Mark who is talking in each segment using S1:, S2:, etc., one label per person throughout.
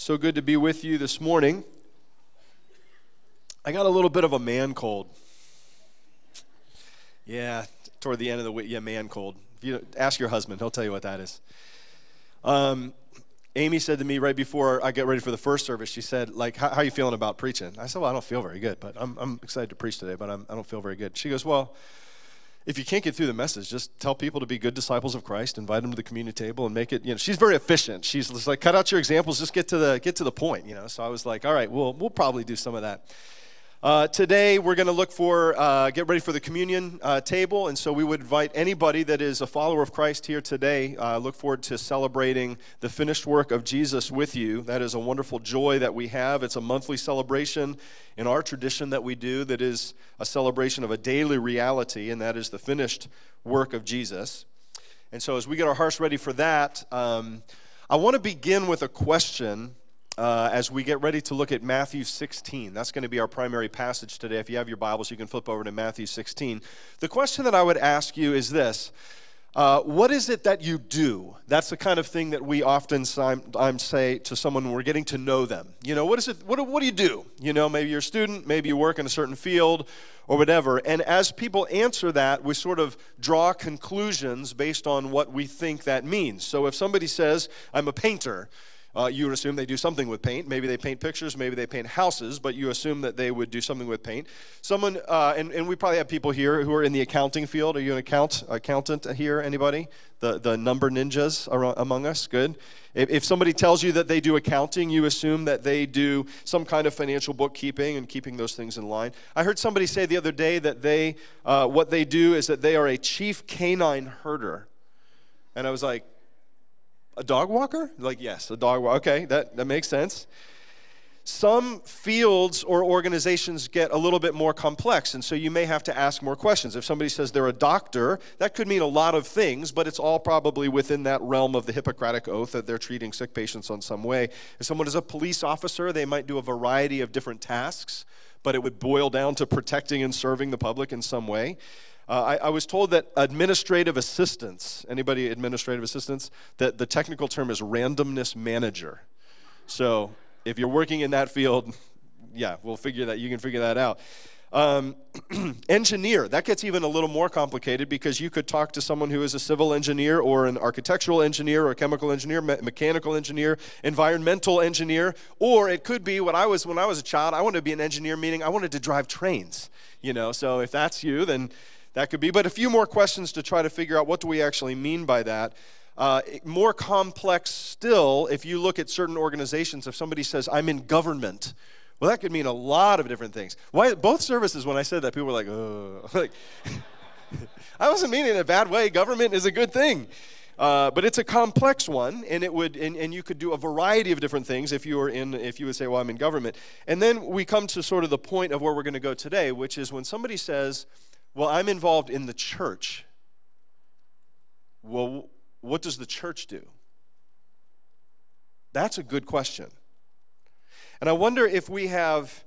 S1: So good to be with you this morning. I got a little bit of a man cold. Yeah, toward the end of the week, yeah, man cold. If you ask your husband, he'll tell you what that is. Um, Amy said to me right before I get ready for the first service, she said, like, how, how are you feeling about preaching? I said, well, I don't feel very good, but I'm, I'm excited to preach today, but I'm, I do not feel very good. She goes, well, if you can't get through the message, just tell people to be good disciples of Christ, invite them to the communion table, and make it. You know, she's very efficient. She's like, cut out your examples, just get to the get to the point. You know. So I was like, all right, we'll we'll probably do some of that. Uh, today, we're going to look for, uh, get ready for the communion uh, table. And so we would invite anybody that is a follower of Christ here today. Uh, look forward to celebrating the finished work of Jesus with you. That is a wonderful joy that we have. It's a monthly celebration in our tradition that we do that is a celebration of a daily reality, and that is the finished work of Jesus. And so as we get our hearts ready for that, um, I want to begin with a question uh, as we get ready to look at Matthew 16. That's going to be our primary passage today. If you have your Bibles, you can flip over to Matthew 16. The question that I would ask you is this uh, What is it that you do? That's the kind of thing that we often say to someone when we're getting to know them. You know, what is it? What, what do you do? You know, maybe you're a student, maybe you work in a certain field or whatever. And as people answer that, we sort of draw conclusions based on what we think that means. So if somebody says, I'm a painter, uh, you would assume they do something with paint. Maybe they paint pictures, maybe they paint houses, but you assume that they would do something with paint. Someone, uh, and, and we probably have people here who are in the accounting field. Are you an account accountant here? Anybody? The the number ninjas are among us. Good. If, if somebody tells you that they do accounting, you assume that they do some kind of financial bookkeeping and keeping those things in line. I heard somebody say the other day that they uh, what they do is that they are a chief canine herder, and I was like a dog walker? Like, yes, a dog walker. Okay, that, that makes sense. Some fields or organizations get a little bit more complex, and so you may have to ask more questions. If somebody says they're a doctor, that could mean a lot of things, but it's all probably within that realm of the Hippocratic Oath that they're treating sick patients on some way. If someone is a police officer, they might do a variety of different tasks, but it would boil down to protecting and serving the public in some way. Uh, I, I, was told that administrative assistants, anybody administrative assistants, that the technical term is randomness manager. So if you're working in that field, yeah, we'll figure that, you can figure that out. Um, engineer, that gets even a little more complicated because you could talk to someone who is a civil engineer or an architectural engineer or a chemical engineer, me- mechanical engineer, environmental engineer, or it could be what I was when I was a child. I wanted to be an engineer, meaning I wanted to drive trains. You know, so if that's you, then that could be. But a few more questions to try to figure out what do we actually mean by that. Uh, more complex still, if you look at certain organizations, if somebody says, I'm in government, well, that could mean a lot of different things. Why, both services, when I said that, people were like, oh. like, I wasn't meaning in a bad way. Government is a good thing. Uh, but it's a complex one, and it would, and, and you could do a variety of different things if you were in, if you would say, "Well, I'm in government." And then we come to sort of the point of where we're going to go today, which is when somebody says, well, I'm involved in the church. Well, what does the church do? That's a good question. And I wonder if we have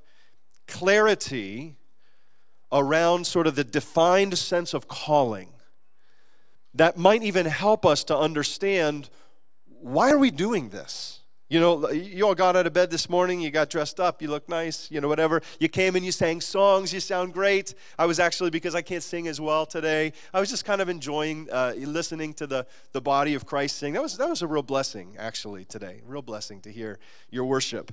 S1: clarity around sort of the defined sense of calling that might even help us to understand why are we doing this? You know, you all got out of bed this morning, you got dressed up, you look nice, you know, whatever. You came and you sang songs, you sound great. I was actually, because I can't sing as well today, I was just kind of enjoying uh, listening to the, the body of Christ sing. That was, that was a real blessing, actually, today. Real blessing to hear your worship.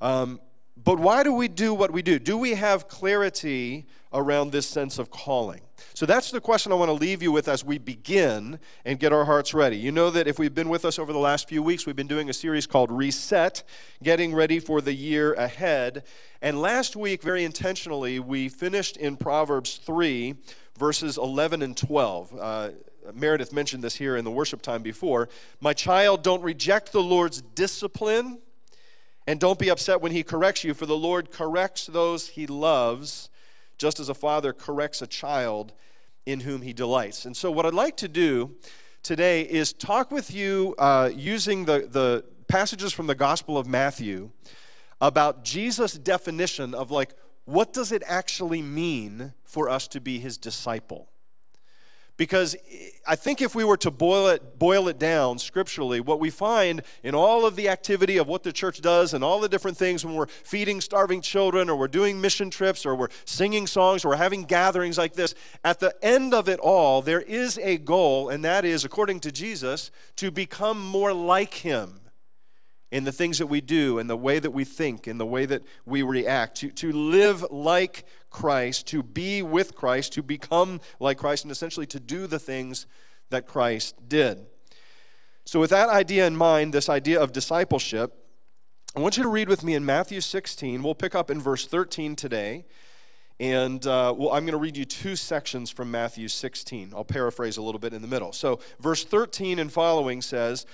S1: Um, but why do we do what we do? Do we have clarity around this sense of calling? So that's the question I want to leave you with as we begin and get our hearts ready. You know that if we've been with us over the last few weeks, we've been doing a series called Reset, getting ready for the year ahead. And last week, very intentionally, we finished in Proverbs 3, verses 11 and 12. Uh, Meredith mentioned this here in the worship time before. My child, don't reject the Lord's discipline, and don't be upset when he corrects you, for the Lord corrects those he loves just as a father corrects a child in whom he delights. And so, what I'd like to do today is talk with you uh, using the, the passages from the Gospel of Matthew about Jesus' definition of like, what does it actually mean for us to be his disciple? Because I think if we were to boil it, boil it down scripturally, what we find in all of the activity of what the church does and all the different things when we're feeding starving children or we're doing mission trips or we're singing songs or we're having gatherings like this, at the end of it all, there is a goal, and that is, according to Jesus, to become more like Him in the things that we do, in the way that we think, in the way that we react, to, to live like Christ, to be with Christ, to become like Christ, and essentially to do the things that Christ did. So, with that idea in mind, this idea of discipleship, I want you to read with me in Matthew 16. We'll pick up in verse 13 today. And uh, well, I'm going to read you two sections from Matthew 16. I'll paraphrase a little bit in the middle. So, verse 13 and following says,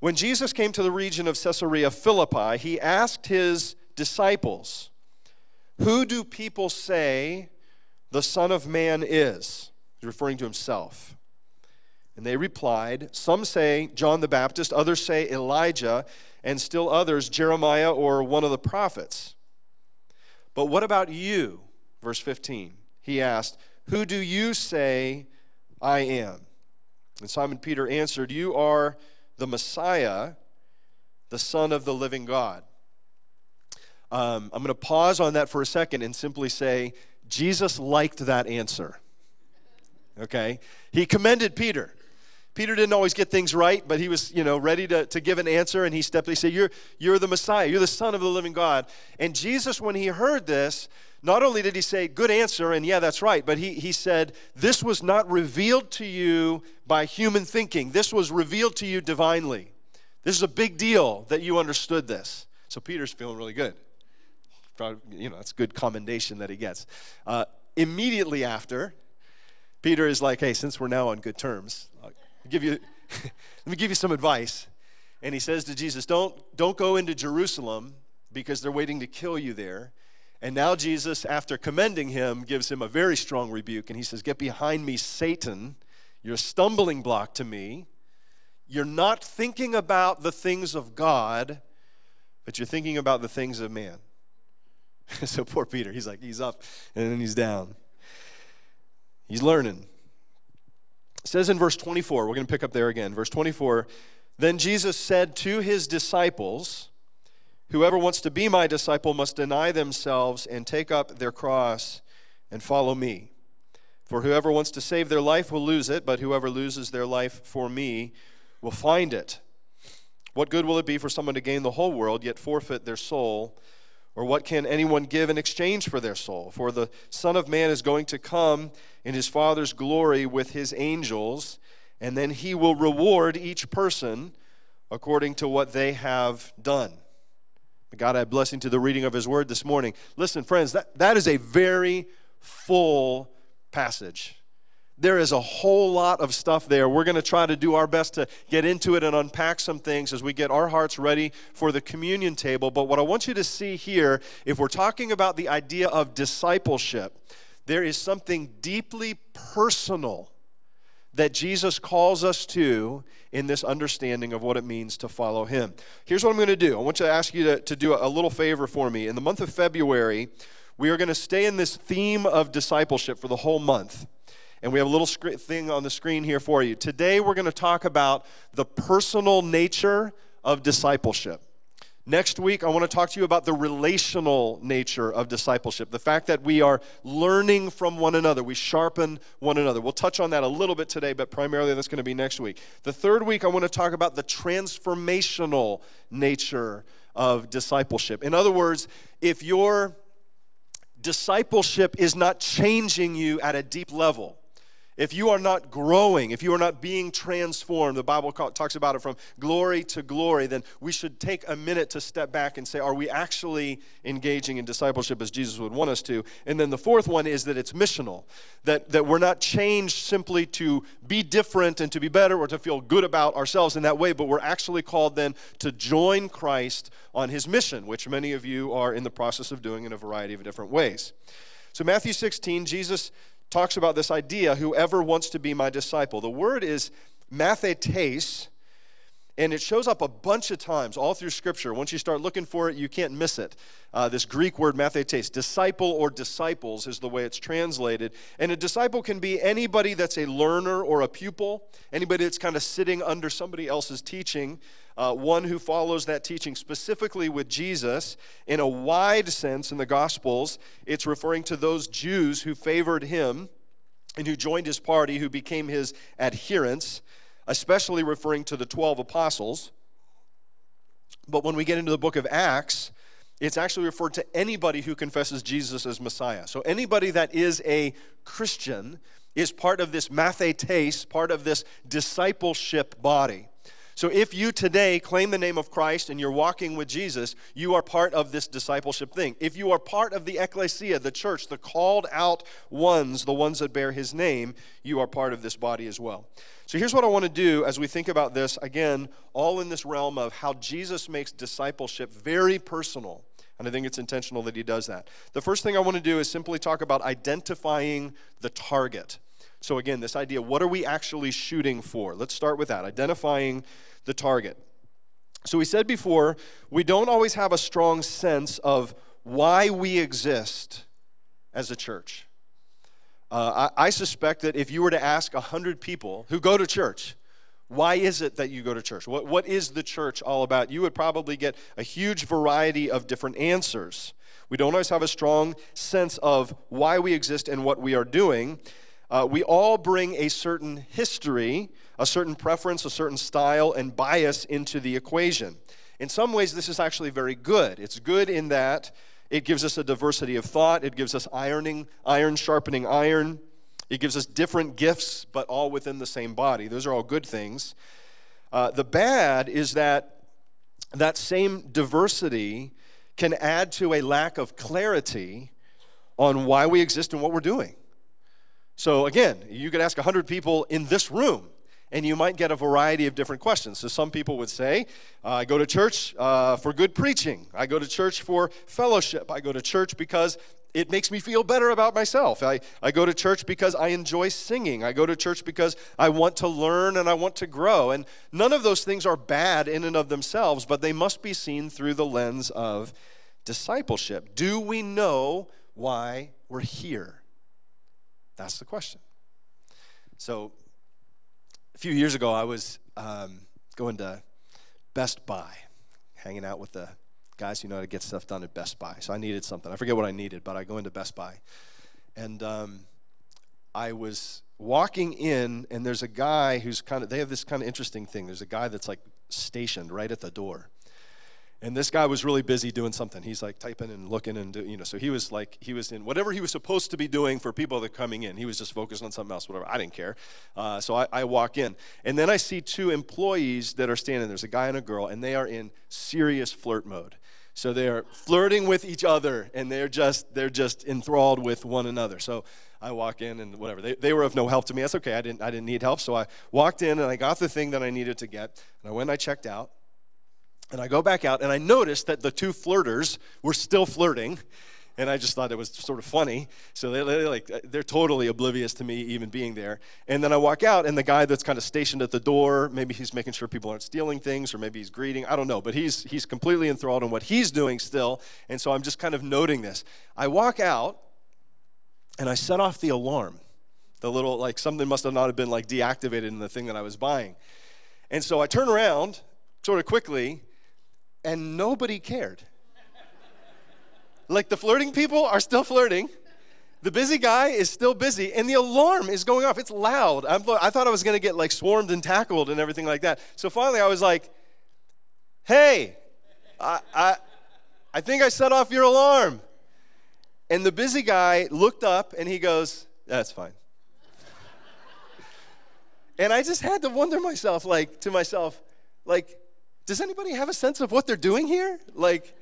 S1: when Jesus came to the region of Caesarea Philippi, he asked his disciples, Who do people say the Son of Man is? He's referring to himself. And they replied, Some say John the Baptist, others say Elijah, and still others Jeremiah or one of the prophets. But what about you? Verse 15. He asked, Who do you say I am? And Simon Peter answered, You are the Messiah, the Son of the living God. Um, I'm going to pause on that for a second and simply say, Jesus liked that answer. Okay? He commended Peter. Peter didn't always get things right, but he was, you know, ready to, to give an answer, and he stepped, he said, you're, you're the Messiah, you're the Son of the living God. And Jesus, when he heard this, not only did he say, good answer, and yeah, that's right, but he, he said, this was not revealed to you by human thinking. This was revealed to you divinely. This is a big deal that you understood this. So Peter's feeling really good. Probably, you know, that's good commendation that he gets. Uh, immediately after, Peter is like, hey, since we're now on good terms, I'll give you, let me give you some advice. And he says to Jesus, don't, don't go into Jerusalem because they're waiting to kill you there. And now Jesus, after commending him, gives him a very strong rebuke. And he says, Get behind me, Satan. You're a stumbling block to me. You're not thinking about the things of God, but you're thinking about the things of man. so poor Peter, he's like, he's up and then he's down. He's learning. It says in verse 24, we're going to pick up there again. Verse 24, then Jesus said to his disciples, Whoever wants to be my disciple must deny themselves and take up their cross and follow me. For whoever wants to save their life will lose it, but whoever loses their life for me will find it. What good will it be for someone to gain the whole world yet forfeit their soul? Or what can anyone give in exchange for their soul? For the Son of Man is going to come in his Father's glory with his angels, and then he will reward each person according to what they have done. God I add blessing to the reading of His Word this morning. Listen, friends, that, that is a very full passage. There is a whole lot of stuff there. We're going to try to do our best to get into it and unpack some things as we get our hearts ready for the communion table. But what I want you to see here, if we're talking about the idea of discipleship, there is something deeply personal that Jesus calls us to in this understanding of what it means to follow him. Here's what I'm going to do I want you to ask you to, to do a little favor for me. In the month of February, we are going to stay in this theme of discipleship for the whole month. And we have a little thing on the screen here for you. Today, we're going to talk about the personal nature of discipleship. Next week, I want to talk to you about the relational nature of discipleship, the fact that we are learning from one another, we sharpen one another. We'll touch on that a little bit today, but primarily that's going to be next week. The third week, I want to talk about the transformational nature of discipleship. In other words, if your discipleship is not changing you at a deep level, if you are not growing, if you are not being transformed, the Bible talks about it from glory to glory, then we should take a minute to step back and say, are we actually engaging in discipleship as Jesus would want us to? And then the fourth one is that it's missional, that, that we're not changed simply to be different and to be better or to feel good about ourselves in that way, but we're actually called then to join Christ on his mission, which many of you are in the process of doing in a variety of different ways. So, Matthew 16, Jesus talks about this idea whoever wants to be my disciple. The word is mathetes, And it shows up a bunch of times all through Scripture. Once you start looking for it, you can't miss it. Uh, this Greek word, mathetes, disciple or disciples is the way it's translated. And a disciple can be anybody that's a learner or a pupil, anybody that's kind of sitting under somebody else's teaching, uh, one who follows that teaching specifically with Jesus. In a wide sense, in the Gospels, it's referring to those Jews who favored him and who joined his party, who became his adherents especially referring to the 12 apostles. But when we get into the book of Acts, it's actually referred to anybody who confesses Jesus as Messiah. So anybody that is a Christian is part of this mathetes, part of this discipleship body. So if you today claim the name of Christ and you're walking with Jesus, you are part of this discipleship thing. If you are part of the ecclesia, the church, the called out ones, the ones that bear his name, you are part of this body as well. So here's what I want to do as we think about this, again, all in this realm of how Jesus makes discipleship very personal. And I think it's intentional that he does that. The first thing I want to do is simply talk about identifying the target. So, again, this idea what are we actually shooting for? Let's start with that identifying the target. So, we said before, we don't always have a strong sense of why we exist as a church. Uh, I, I suspect that if you were to ask 100 people who go to church, why is it that you go to church? What, what is the church all about? You would probably get a huge variety of different answers. We don't always have a strong sense of why we exist and what we are doing. Uh, we all bring a certain history, a certain preference, a certain style, and bias into the equation. In some ways, this is actually very good. It's good in that it gives us a diversity of thought, it gives us ironing, iron sharpening iron. It gives us different gifts, but all within the same body. Those are all good things. Uh, the bad is that that same diversity can add to a lack of clarity on why we exist and what we're doing. So, again, you could ask 100 people in this room, and you might get a variety of different questions. So, some people would say, I go to church uh, for good preaching, I go to church for fellowship, I go to church because it makes me feel better about myself. I, I go to church because I enjoy singing. I go to church because I want to learn and I want to grow. And none of those things are bad in and of themselves, but they must be seen through the lens of discipleship. Do we know why we're here? That's the question. So, a few years ago, I was um, going to Best Buy, hanging out with the guys who know how to get stuff done at Best Buy. So I needed something. I forget what I needed, but I go into Best Buy. And um, I was walking in, and there's a guy who's kind of, they have this kind of interesting thing. There's a guy that's like stationed right at the door. And this guy was really busy doing something. He's like typing and looking and, do, you know, so he was like, he was in whatever he was supposed to be doing for people that are coming in. He was just focused on something else, whatever. I didn't care. Uh, so I, I walk in. And then I see two employees that are standing. There's a guy and a girl, and they are in serious flirt mode. So they're flirting with each other, and they're just, they're just enthralled with one another. So I walk in and whatever. They, they were of no help to me. That's okay. I didn't, I didn't need help. So I walked in and I got the thing that I needed to get. And I went and I checked out. And I go back out and I noticed that the two flirters were still flirting. And I just thought it was sort of funny. So they, they like uh, they're totally oblivious to me even being there. And then I walk out, and the guy that's kind of stationed at the door, maybe he's making sure people aren't stealing things, or maybe he's greeting. I don't know, but he's he's completely enthralled in what he's doing still. And so I'm just kind of noting this. I walk out, and I set off the alarm. The little like something must have not have been like deactivated in the thing that I was buying. And so I turn around sort of quickly and nobody cared. like the flirting people are still flirting. The busy guy is still busy, and the alarm is going off. It's loud. I'm, i thought I was going to get like swarmed and tackled and everything like that. So finally, I was like, "Hey, I, I, I think I set off your alarm." And the busy guy looked up and he goes, "That's fine." and I just had to wonder myself, like to myself, like does anybody have a sense of what they're doing here? Like,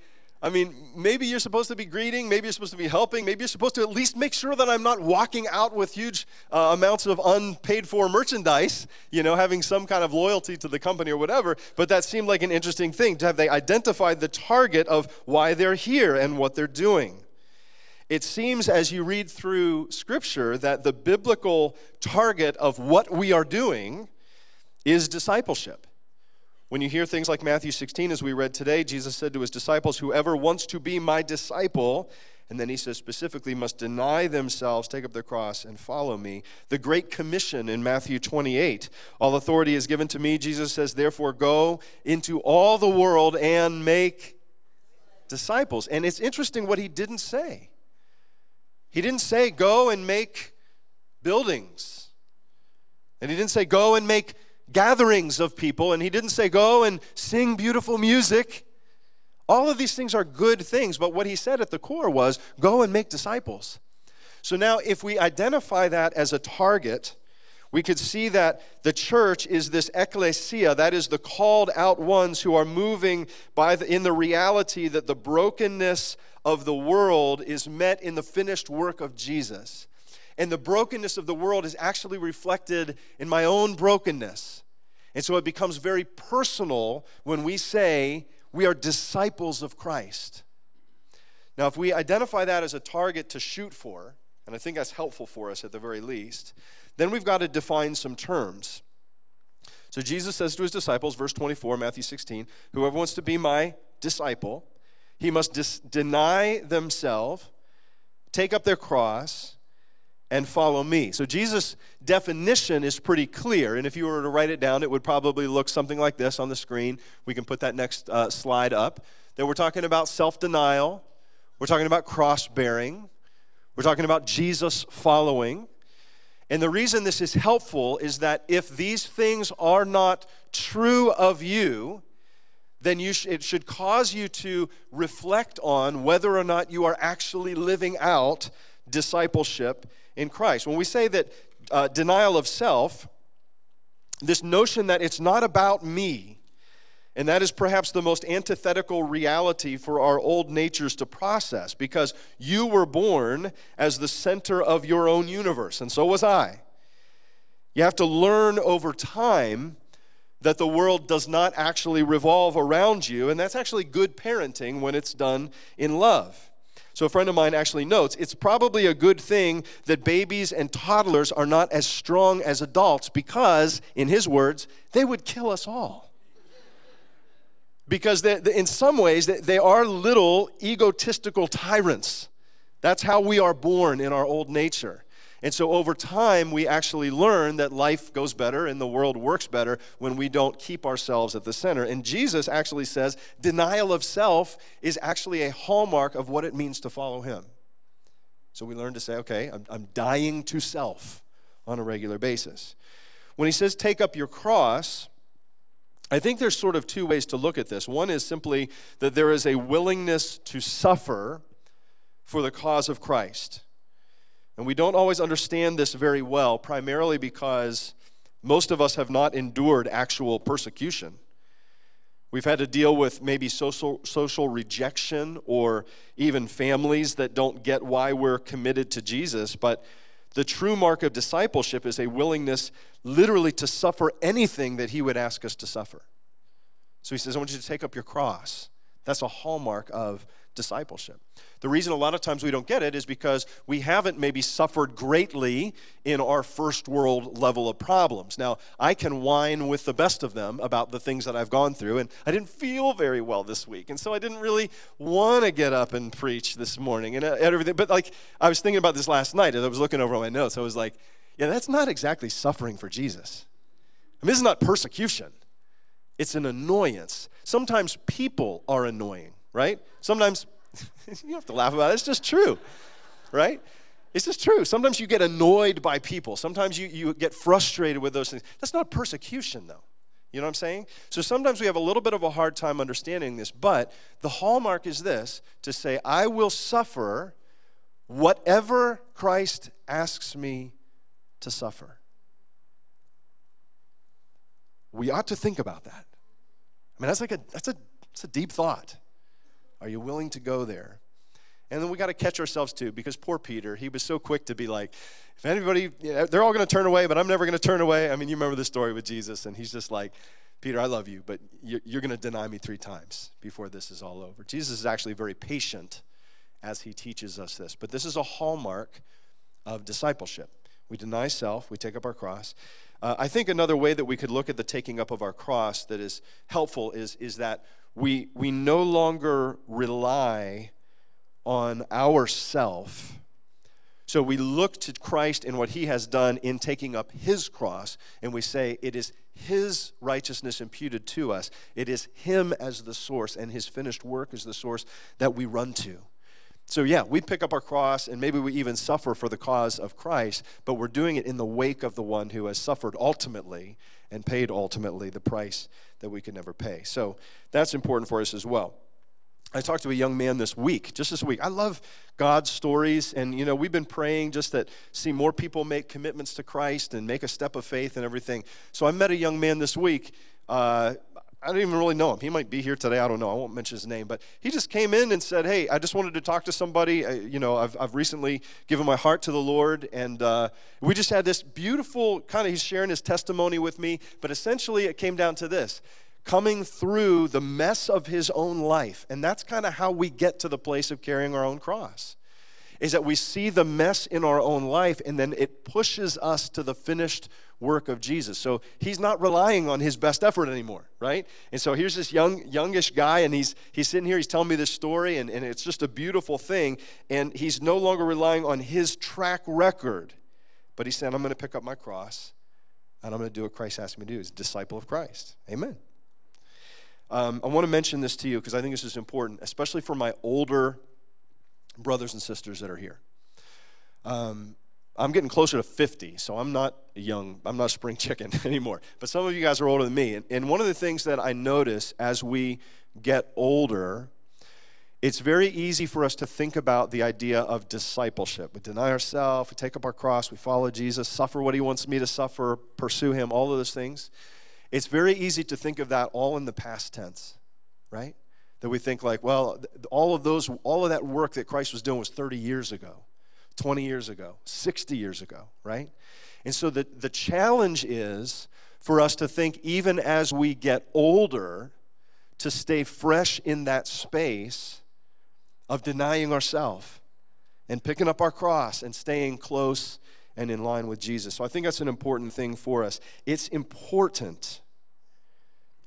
S1: I mean, maybe you're supposed to be greeting, maybe you're supposed to be helping, maybe you're supposed to at least make sure that I'm not walking out with huge uh, amounts of unpaid for merchandise, you know, having some kind of loyalty to the company or whatever. But that seemed like an interesting thing to have they identified the target of why they're here and what they're doing. It seems as you read through Scripture that the biblical target of what we are doing is discipleship. When you hear things like Matthew 16, as we read today, Jesus said to his disciples, Whoever wants to be my disciple, and then he says specifically, must deny themselves, take up their cross, and follow me. The Great Commission in Matthew 28 All authority is given to me. Jesus says, Therefore, go into all the world and make disciples. And it's interesting what he didn't say. He didn't say, Go and make buildings. And he didn't say, Go and make gatherings of people, and he didn't say, go and sing beautiful music. All of these things are good things, but what he said at the core was, go and make disciples. So now, if we identify that as a target, we could see that the church is this ecclesia, that is the called out ones who are moving by the, in the reality that the brokenness of the world is met in the finished work of Jesus. And the brokenness of the world is actually reflected in my own brokenness. And so it becomes very personal when we say we are disciples of Christ. Now, if we identify that as a target to shoot for, and I think that's helpful for us at the very least, then we've got to define some terms. So Jesus says to his disciples, verse 24, Matthew 16, whoever wants to be my disciple, he must dis- deny themselves, take up their cross, and follow me. So Jesus' definition is pretty clear. And if you were to write it down, it would probably look something like this on the screen. We can put that next uh, slide up. That we're talking about self denial, we're talking about cross bearing, we're talking about Jesus following. And the reason this is helpful is that if these things are not true of you, then you sh- it should cause you to reflect on whether or not you are actually living out discipleship in Christ. When we say that uh, denial of self, this notion that it's not about me, and that is perhaps the most antithetical reality for our old natures to process because you were born as the center of your own universe, and so was I. You have to learn over time that the world does not actually revolve around you, and that's actually good parenting when it's done in love. So, a friend of mine actually notes it's probably a good thing that babies and toddlers are not as strong as adults because, in his words, they would kill us all. Because they, in some ways, they are little egotistical tyrants. That's how we are born in our old nature. And so over time, we actually learn that life goes better and the world works better when we don't keep ourselves at the center. And Jesus actually says denial of self is actually a hallmark of what it means to follow him. So we learn to say, okay, I'm, I'm dying to self on a regular basis. When he says take up your cross, I think there's sort of two ways to look at this. One is simply that there is a willingness to suffer for the cause of Christ. And we don't always understand this very well, primarily because most of us have not endured actual persecution. We've had to deal with maybe social, social rejection or even families that don't get why we're committed to Jesus. But the true mark of discipleship is a willingness literally to suffer anything that He would ask us to suffer. So He says, I want you to take up your cross. That's a hallmark of discipleship. The reason a lot of times we don't get it is because we haven't maybe suffered greatly in our first world level of problems. Now, I can whine with the best of them about the things that I've gone through, and I didn't feel very well this week. And so I didn't really want to get up and preach this morning and uh, everything. But like, I was thinking about this last night as I was looking over my notes. I was like, yeah, that's not exactly suffering for Jesus. I mean, this is not persecution, it's an annoyance. Sometimes people are annoying right? Sometimes, you have to laugh about it, it's just true, right? It's just true. Sometimes you get annoyed by people. Sometimes you, you get frustrated with those things. That's not persecution, though. You know what I'm saying? So sometimes we have a little bit of a hard time understanding this, but the hallmark is this to say, I will suffer whatever Christ asks me to suffer. We ought to think about that. I mean, that's like a that's a that's a deep thought. Are you willing to go there? And then we got to catch ourselves too, because poor Peter, he was so quick to be like, if anybody, they're all going to turn away, but I'm never going to turn away. I mean, you remember the story with Jesus, and he's just like, Peter, I love you, but you're going to deny me three times before this is all over. Jesus is actually very patient as he teaches us this. But this is a hallmark of discipleship. We deny self, we take up our cross. Uh, I think another way that we could look at the taking up of our cross that is helpful is, is that we, we no longer rely on ourself. So we look to Christ and what he has done in taking up his cross, and we say it is his righteousness imputed to us. It is him as the source, and his finished work is the source that we run to. So, yeah, we pick up our cross and maybe we even suffer for the cause of Christ, but we're doing it in the wake of the one who has suffered ultimately and paid ultimately the price that we could never pay. So, that's important for us as well. I talked to a young man this week, just this week. I love God's stories, and you know, we've been praying just that see more people make commitments to Christ and make a step of faith and everything. So I met a young man this week. Uh, I don't even really know him. He might be here today. I don't know. I won't mention his name, but he just came in and said, "Hey, I just wanted to talk to somebody. I, you know, I've, I've recently given my heart to the Lord, and uh, we just had this beautiful kind of. He's sharing his testimony with me, but essentially, it came down to this: coming through the mess of his own life, and that's kind of how we get to the place of carrying our own cross. Is that we see the mess in our own life, and then it pushes us to the finished work of Jesus. So he's not relying on his best effort anymore, right? And so here's this young, youngish guy, and he's he's sitting here, he's telling me this story, and, and it's just a beautiful thing. And he's no longer relying on his track record, but he said, I'm gonna pick up my cross and I'm gonna do what Christ asked me to do, is disciple of Christ. Amen. Um, I want to mention this to you because I think this is important, especially for my older brothers and sisters that are here. Um, I'm getting closer to 50, so I'm not young, I'm not a spring chicken anymore. But some of you guys are older than me. And, and one of the things that I notice as we get older, it's very easy for us to think about the idea of discipleship. We deny ourselves, we take up our cross, we follow Jesus, suffer what he wants me to suffer, pursue him, all of those things. It's very easy to think of that all in the past tense, right? That we think like, well, all of those, all of that work that Christ was doing was 30 years ago. 20 years ago, 60 years ago, right? And so the, the challenge is for us to think, even as we get older, to stay fresh in that space of denying ourselves and picking up our cross and staying close and in line with Jesus. So I think that's an important thing for us. It's important.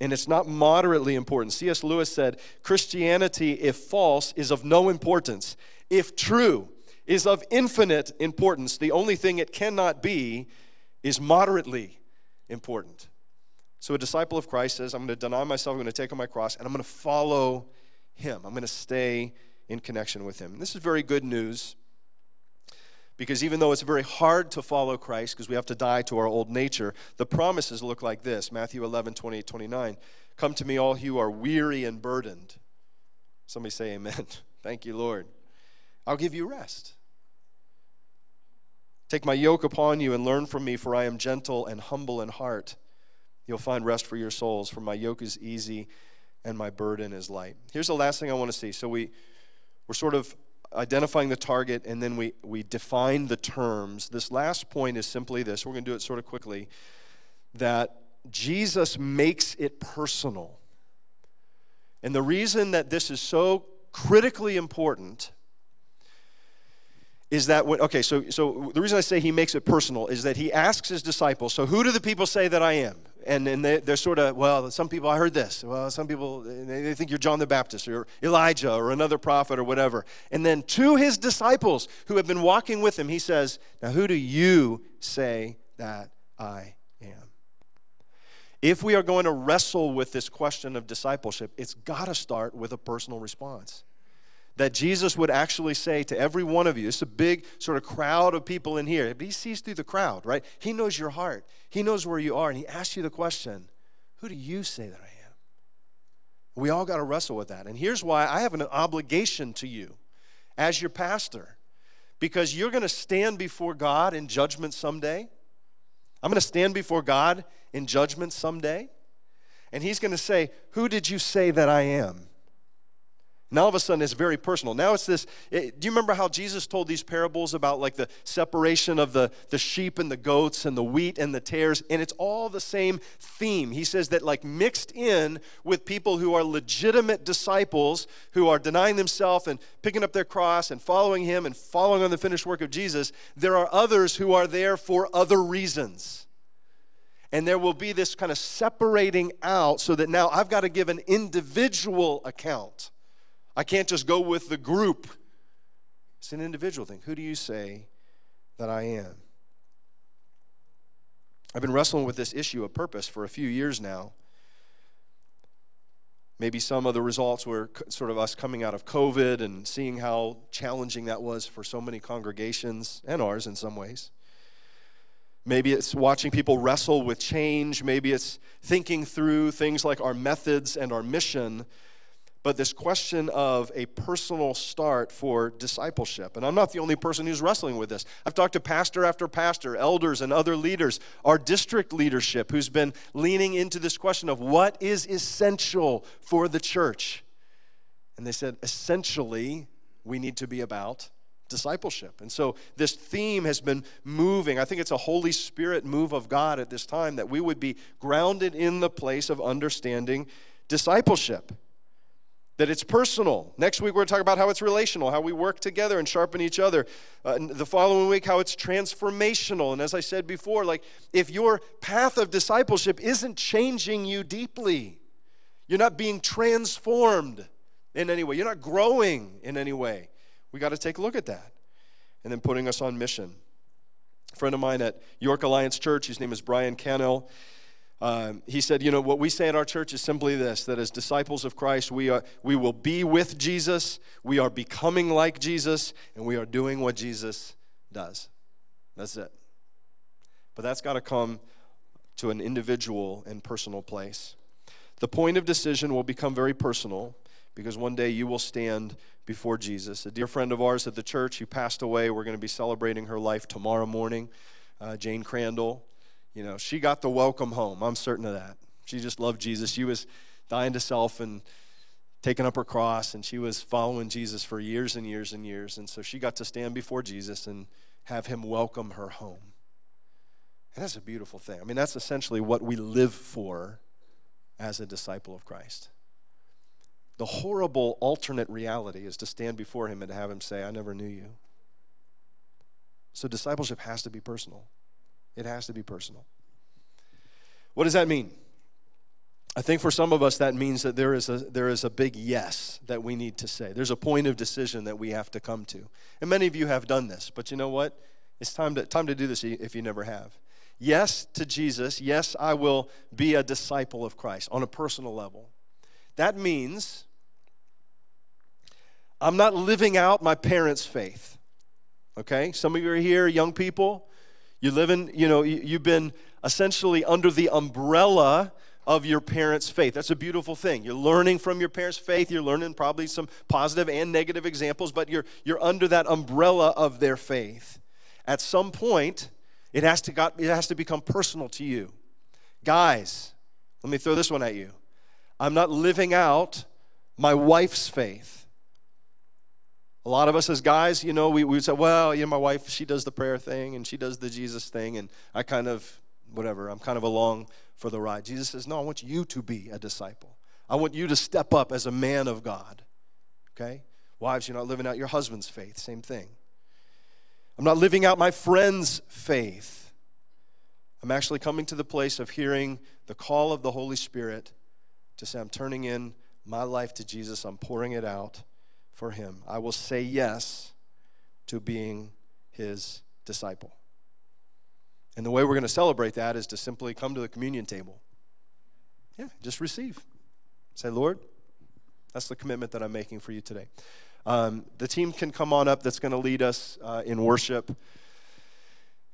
S1: And it's not moderately important. C.S. Lewis said Christianity, if false, is of no importance. If true, is of infinite importance. The only thing it cannot be is moderately important. So a disciple of Christ says, I'm going to deny myself, I'm going to take on my cross, and I'm going to follow him. I'm going to stay in connection with him. And this is very good news because even though it's very hard to follow Christ because we have to die to our old nature, the promises look like this Matthew 11, 28, 29. Come to me, all you who are weary and burdened. Somebody say, Amen. Thank you, Lord. I'll give you rest. Take my yoke upon you and learn from me, for I am gentle and humble in heart. You'll find rest for your souls, for my yoke is easy and my burden is light. Here's the last thing I want to see. So we, we're sort of identifying the target and then we, we define the terms. This last point is simply this we're going to do it sort of quickly that Jesus makes it personal. And the reason that this is so critically important is that when, okay, so, so the reason I say he makes it personal is that he asks his disciples, so who do the people say that I am? And, and they, are sort of, well, some people, I heard this. Well, some people, they think you're John the Baptist or Elijah or another prophet or whatever. And then to his disciples who have been walking with him, he says, now who do you say that I am? If we are going to wrestle with this question of discipleship, it's got to start with a personal response that Jesus would actually say to every one of you, it's a big sort of crowd of people in here, but he sees through the crowd, right? He knows your heart, he knows where you are, and he asks you the question Who do you say that I am? We all got to wrestle with that. And here's why I have an obligation to you as your pastor, because you're going to stand before God in judgment someday. I'm going to stand before God in judgment someday. And he's going to say, Who did you say that I am? Now all of a sudden it's very personal. Now it's this. It, do you remember how Jesus told these parables about like the separation of the, the sheep and the goats and the wheat and the tares? And it's all the same theme. He says that like mixed in with people who are legitimate disciples who are denying themselves and picking up their cross and following him and following on the finished work of Jesus, there are others who are there for other reasons. And there will be this kind of separating out so that now I've got to give an individual account. I can't just go with the group. It's an individual thing. Who do you say that I am? I've been wrestling with this issue of purpose for a few years now. Maybe some of the results were sort of us coming out of COVID and seeing how challenging that was for so many congregations and ours in some ways. Maybe it's watching people wrestle with change. Maybe it's thinking through things like our methods and our mission but this question of a personal start for discipleship. And I'm not the only person who's wrestling with this. I've talked to pastor after pastor, elders, and other leaders, our district leadership, who's been leaning into this question of what is essential for the church. And they said, essentially, we need to be about discipleship. And so this theme has been moving. I think it's a Holy Spirit move of God at this time that we would be grounded in the place of understanding discipleship that it's personal. Next week, we're going to talk about how it's relational, how we work together and sharpen each other. Uh, the following week, how it's transformational. And as I said before, like if your path of discipleship isn't changing you deeply, you're not being transformed in any way, you're not growing in any way, we got to take a look at that. And then putting us on mission. A friend of mine at York Alliance Church, his name is Brian Cannell. Um, he said, You know, what we say at our church is simply this that as disciples of Christ, we, are, we will be with Jesus, we are becoming like Jesus, and we are doing what Jesus does. That's it. But that's got to come to an individual and personal place. The point of decision will become very personal because one day you will stand before Jesus. A dear friend of ours at the church who passed away, we're going to be celebrating her life tomorrow morning, uh, Jane Crandall. You know, she got the welcome home. I'm certain of that. She just loved Jesus. She was dying to self and taking up her cross, and she was following Jesus for years and years and years. And so she got to stand before Jesus and have him welcome her home. And that's a beautiful thing. I mean, that's essentially what we live for as a disciple of Christ. The horrible alternate reality is to stand before him and to have him say, I never knew you. So discipleship has to be personal. It has to be personal. What does that mean? I think for some of us, that means that there is, a, there is a big yes that we need to say. There's a point of decision that we have to come to. And many of you have done this, but you know what? It's time to, time to do this if you never have. Yes to Jesus. Yes, I will be a disciple of Christ on a personal level. That means I'm not living out my parents' faith. Okay? Some of you are here, young people. You live in, you know, you've been essentially under the umbrella of your parents' faith. That's a beautiful thing. You're learning from your parents' faith. You're learning probably some positive and negative examples, but you're, you're under that umbrella of their faith. At some point, it has, to got, it has to become personal to you. Guys, let me throw this one at you. I'm not living out my wife's faith. A lot of us as guys, you know, we, we would say, well, you know, my wife, she does the prayer thing and she does the Jesus thing, and I kind of, whatever, I'm kind of along for the ride. Jesus says, no, I want you to be a disciple. I want you to step up as a man of God. Okay? Wives, you're not living out your husband's faith. Same thing. I'm not living out my friend's faith. I'm actually coming to the place of hearing the call of the Holy Spirit to say, I'm turning in my life to Jesus, I'm pouring it out for him. I will say yes to being his disciple. And the way we're going to celebrate that is to simply come to the communion table. Yeah, just receive. Say, Lord, that's the commitment that I'm making for you today. Um, the team can come on up that's going to lead us uh, in worship.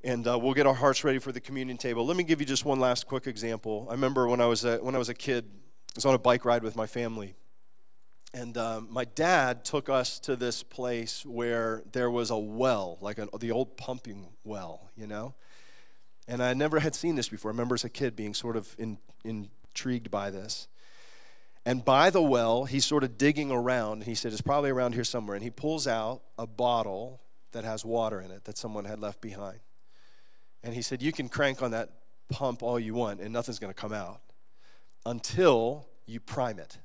S1: And uh, we'll get our hearts ready for the communion table. Let me give you just one last quick example. I remember when I was a, when I was a kid, I was on a bike ride with my family. And um, my dad took us to this place where there was a well, like a, the old pumping well, you know? And I never had seen this before. I remember as a kid being sort of in, intrigued by this. And by the well, he's sort of digging around. And he said, It's probably around here somewhere. And he pulls out a bottle that has water in it that someone had left behind. And he said, You can crank on that pump all you want, and nothing's going to come out until you prime it,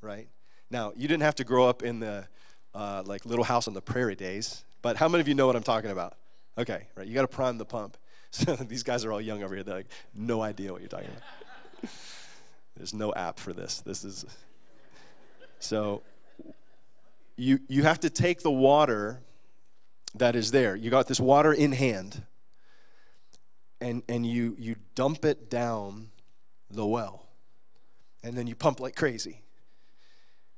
S1: right? Now, you didn't have to grow up in the uh, like little house on the prairie days, but how many of you know what I'm talking about? Okay, right, you got to prime the pump. So these guys are all young over here. They're like, no idea what you're talking about. There's no app for this. This is so you you have to take the water that is there. You got this water in hand, and and you you dump it down the well, and then you pump like crazy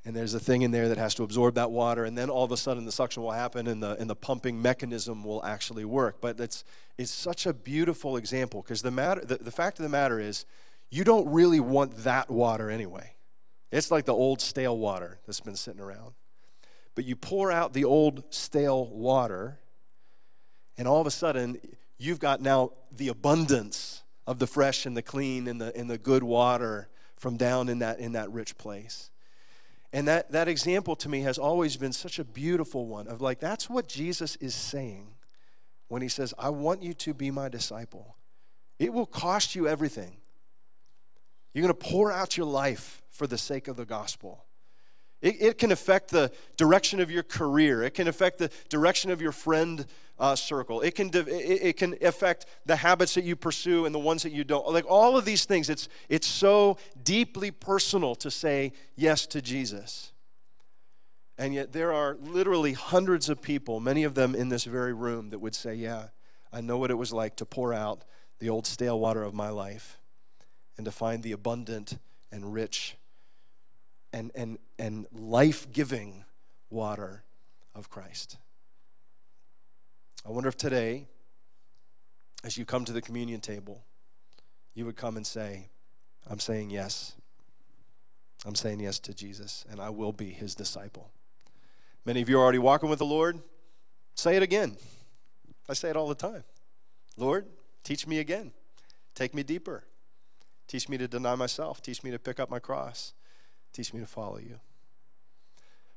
S1: and there's a thing in there that has to absorb that water and then all of a sudden the suction will happen and the and the pumping mechanism will actually work. But it's it's such a beautiful example because the matter the, the fact of the matter is you don't really want that water anyway. It's like the old stale water that's been sitting around. But you pour out the old stale water and all of a sudden you've got now the abundance of the fresh and the clean and the and the good water from down in that in that rich place and that, that example to me has always been such a beautiful one of like, that's what Jesus is saying when he says, I want you to be my disciple. It will cost you everything. You're going to pour out your life for the sake of the gospel. It, it can affect the direction of your career. It can affect the direction of your friend uh, circle. It can, it, it can affect the habits that you pursue and the ones that you don't. Like all of these things, it's, it's so deeply personal to say yes to Jesus. And yet, there are literally hundreds of people, many of them in this very room, that would say, Yeah, I know what it was like to pour out the old stale water of my life and to find the abundant and rich and, and, and life giving water of Christ. I wonder if today, as you come to the communion table, you would come and say, I'm saying yes. I'm saying yes to Jesus, and I will be his disciple. Many of you are already walking with the Lord. Say it again. I say it all the time. Lord, teach me again. Take me deeper. Teach me to deny myself. Teach me to pick up my cross. Teach me to follow you.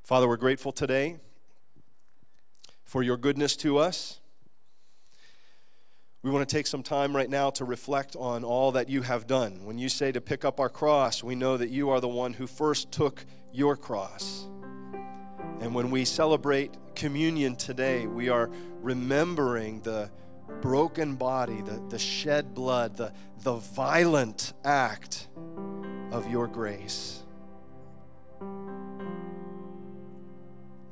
S1: Father, we're grateful today for your goodness to us. We want to take some time right now to reflect on all that you have done. When you say to pick up our cross, we know that you are the one who first took your cross. And when we celebrate communion today, we are remembering the broken body, the, the shed blood, the, the violent act of your grace.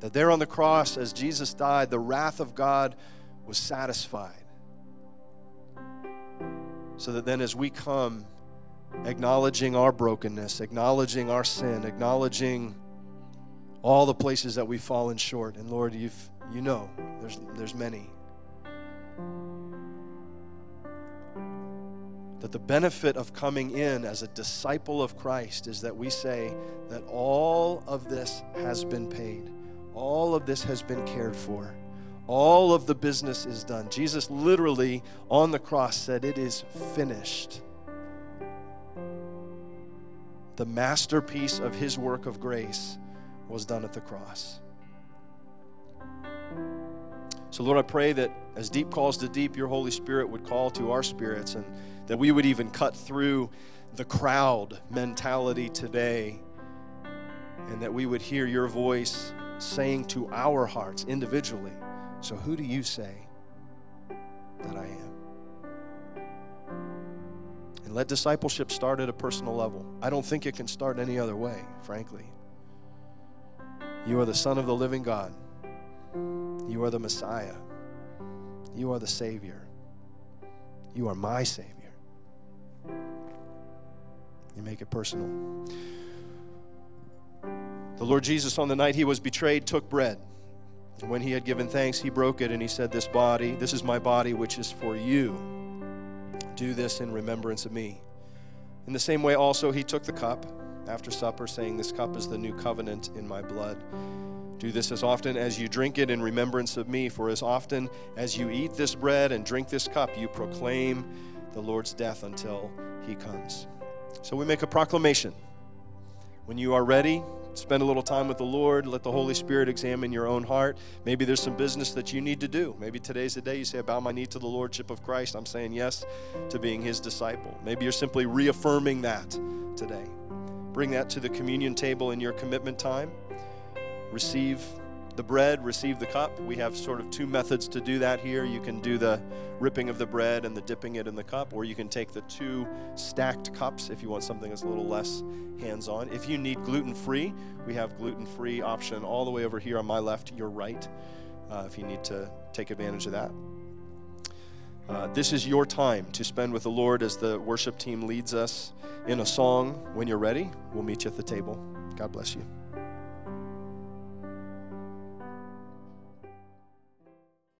S1: That there on the cross, as Jesus died, the wrath of God was satisfied. So that then, as we come, acknowledging our brokenness, acknowledging our sin, acknowledging all the places that we've fallen short, and Lord, you've you know there's there's many. That the benefit of coming in as a disciple of Christ is that we say that all of this has been paid. All of this has been cared for. All of the business is done. Jesus literally on the cross said, It is finished. The masterpiece of his work of grace was done at the cross. So, Lord, I pray that as deep calls to deep, your Holy Spirit would call to our spirits and that we would even cut through the crowd mentality today and that we would hear your voice saying to our hearts individually, So, who do you say that I am? And let discipleship start at a personal level. I don't think it can start any other way, frankly. You are the Son of the living God, you are the Messiah, you are the Savior, you are my Savior. You make it personal. The Lord Jesus, on the night he was betrayed, took bread. When he had given thanks, he broke it and he said, This body, this is my body, which is for you. Do this in remembrance of me. In the same way, also, he took the cup after supper, saying, This cup is the new covenant in my blood. Do this as often as you drink it in remembrance of me, for as often as you eat this bread and drink this cup, you proclaim the Lord's death until he comes. So we make a proclamation. When you are ready, spend a little time with the Lord. Let the Holy Spirit examine your own heart. Maybe there's some business that you need to do. Maybe today's the day you say, I bow my knee to the Lordship of Christ. I'm saying yes to being his disciple. Maybe you're simply reaffirming that today. Bring that to the communion table in your commitment time. Receive the bread, receive the cup. We have sort of two methods to do that here. You can do the ripping of the bread and the dipping it in the cup, or you can take the two stacked cups if you want something that's a little less hands on. If you need gluten free, we have gluten free option all the way over here on my left, your right, uh, if you need to take advantage of that. Uh, this is your time to spend with the Lord as the worship team leads us in a song. When you're ready, we'll meet you at the table. God bless you.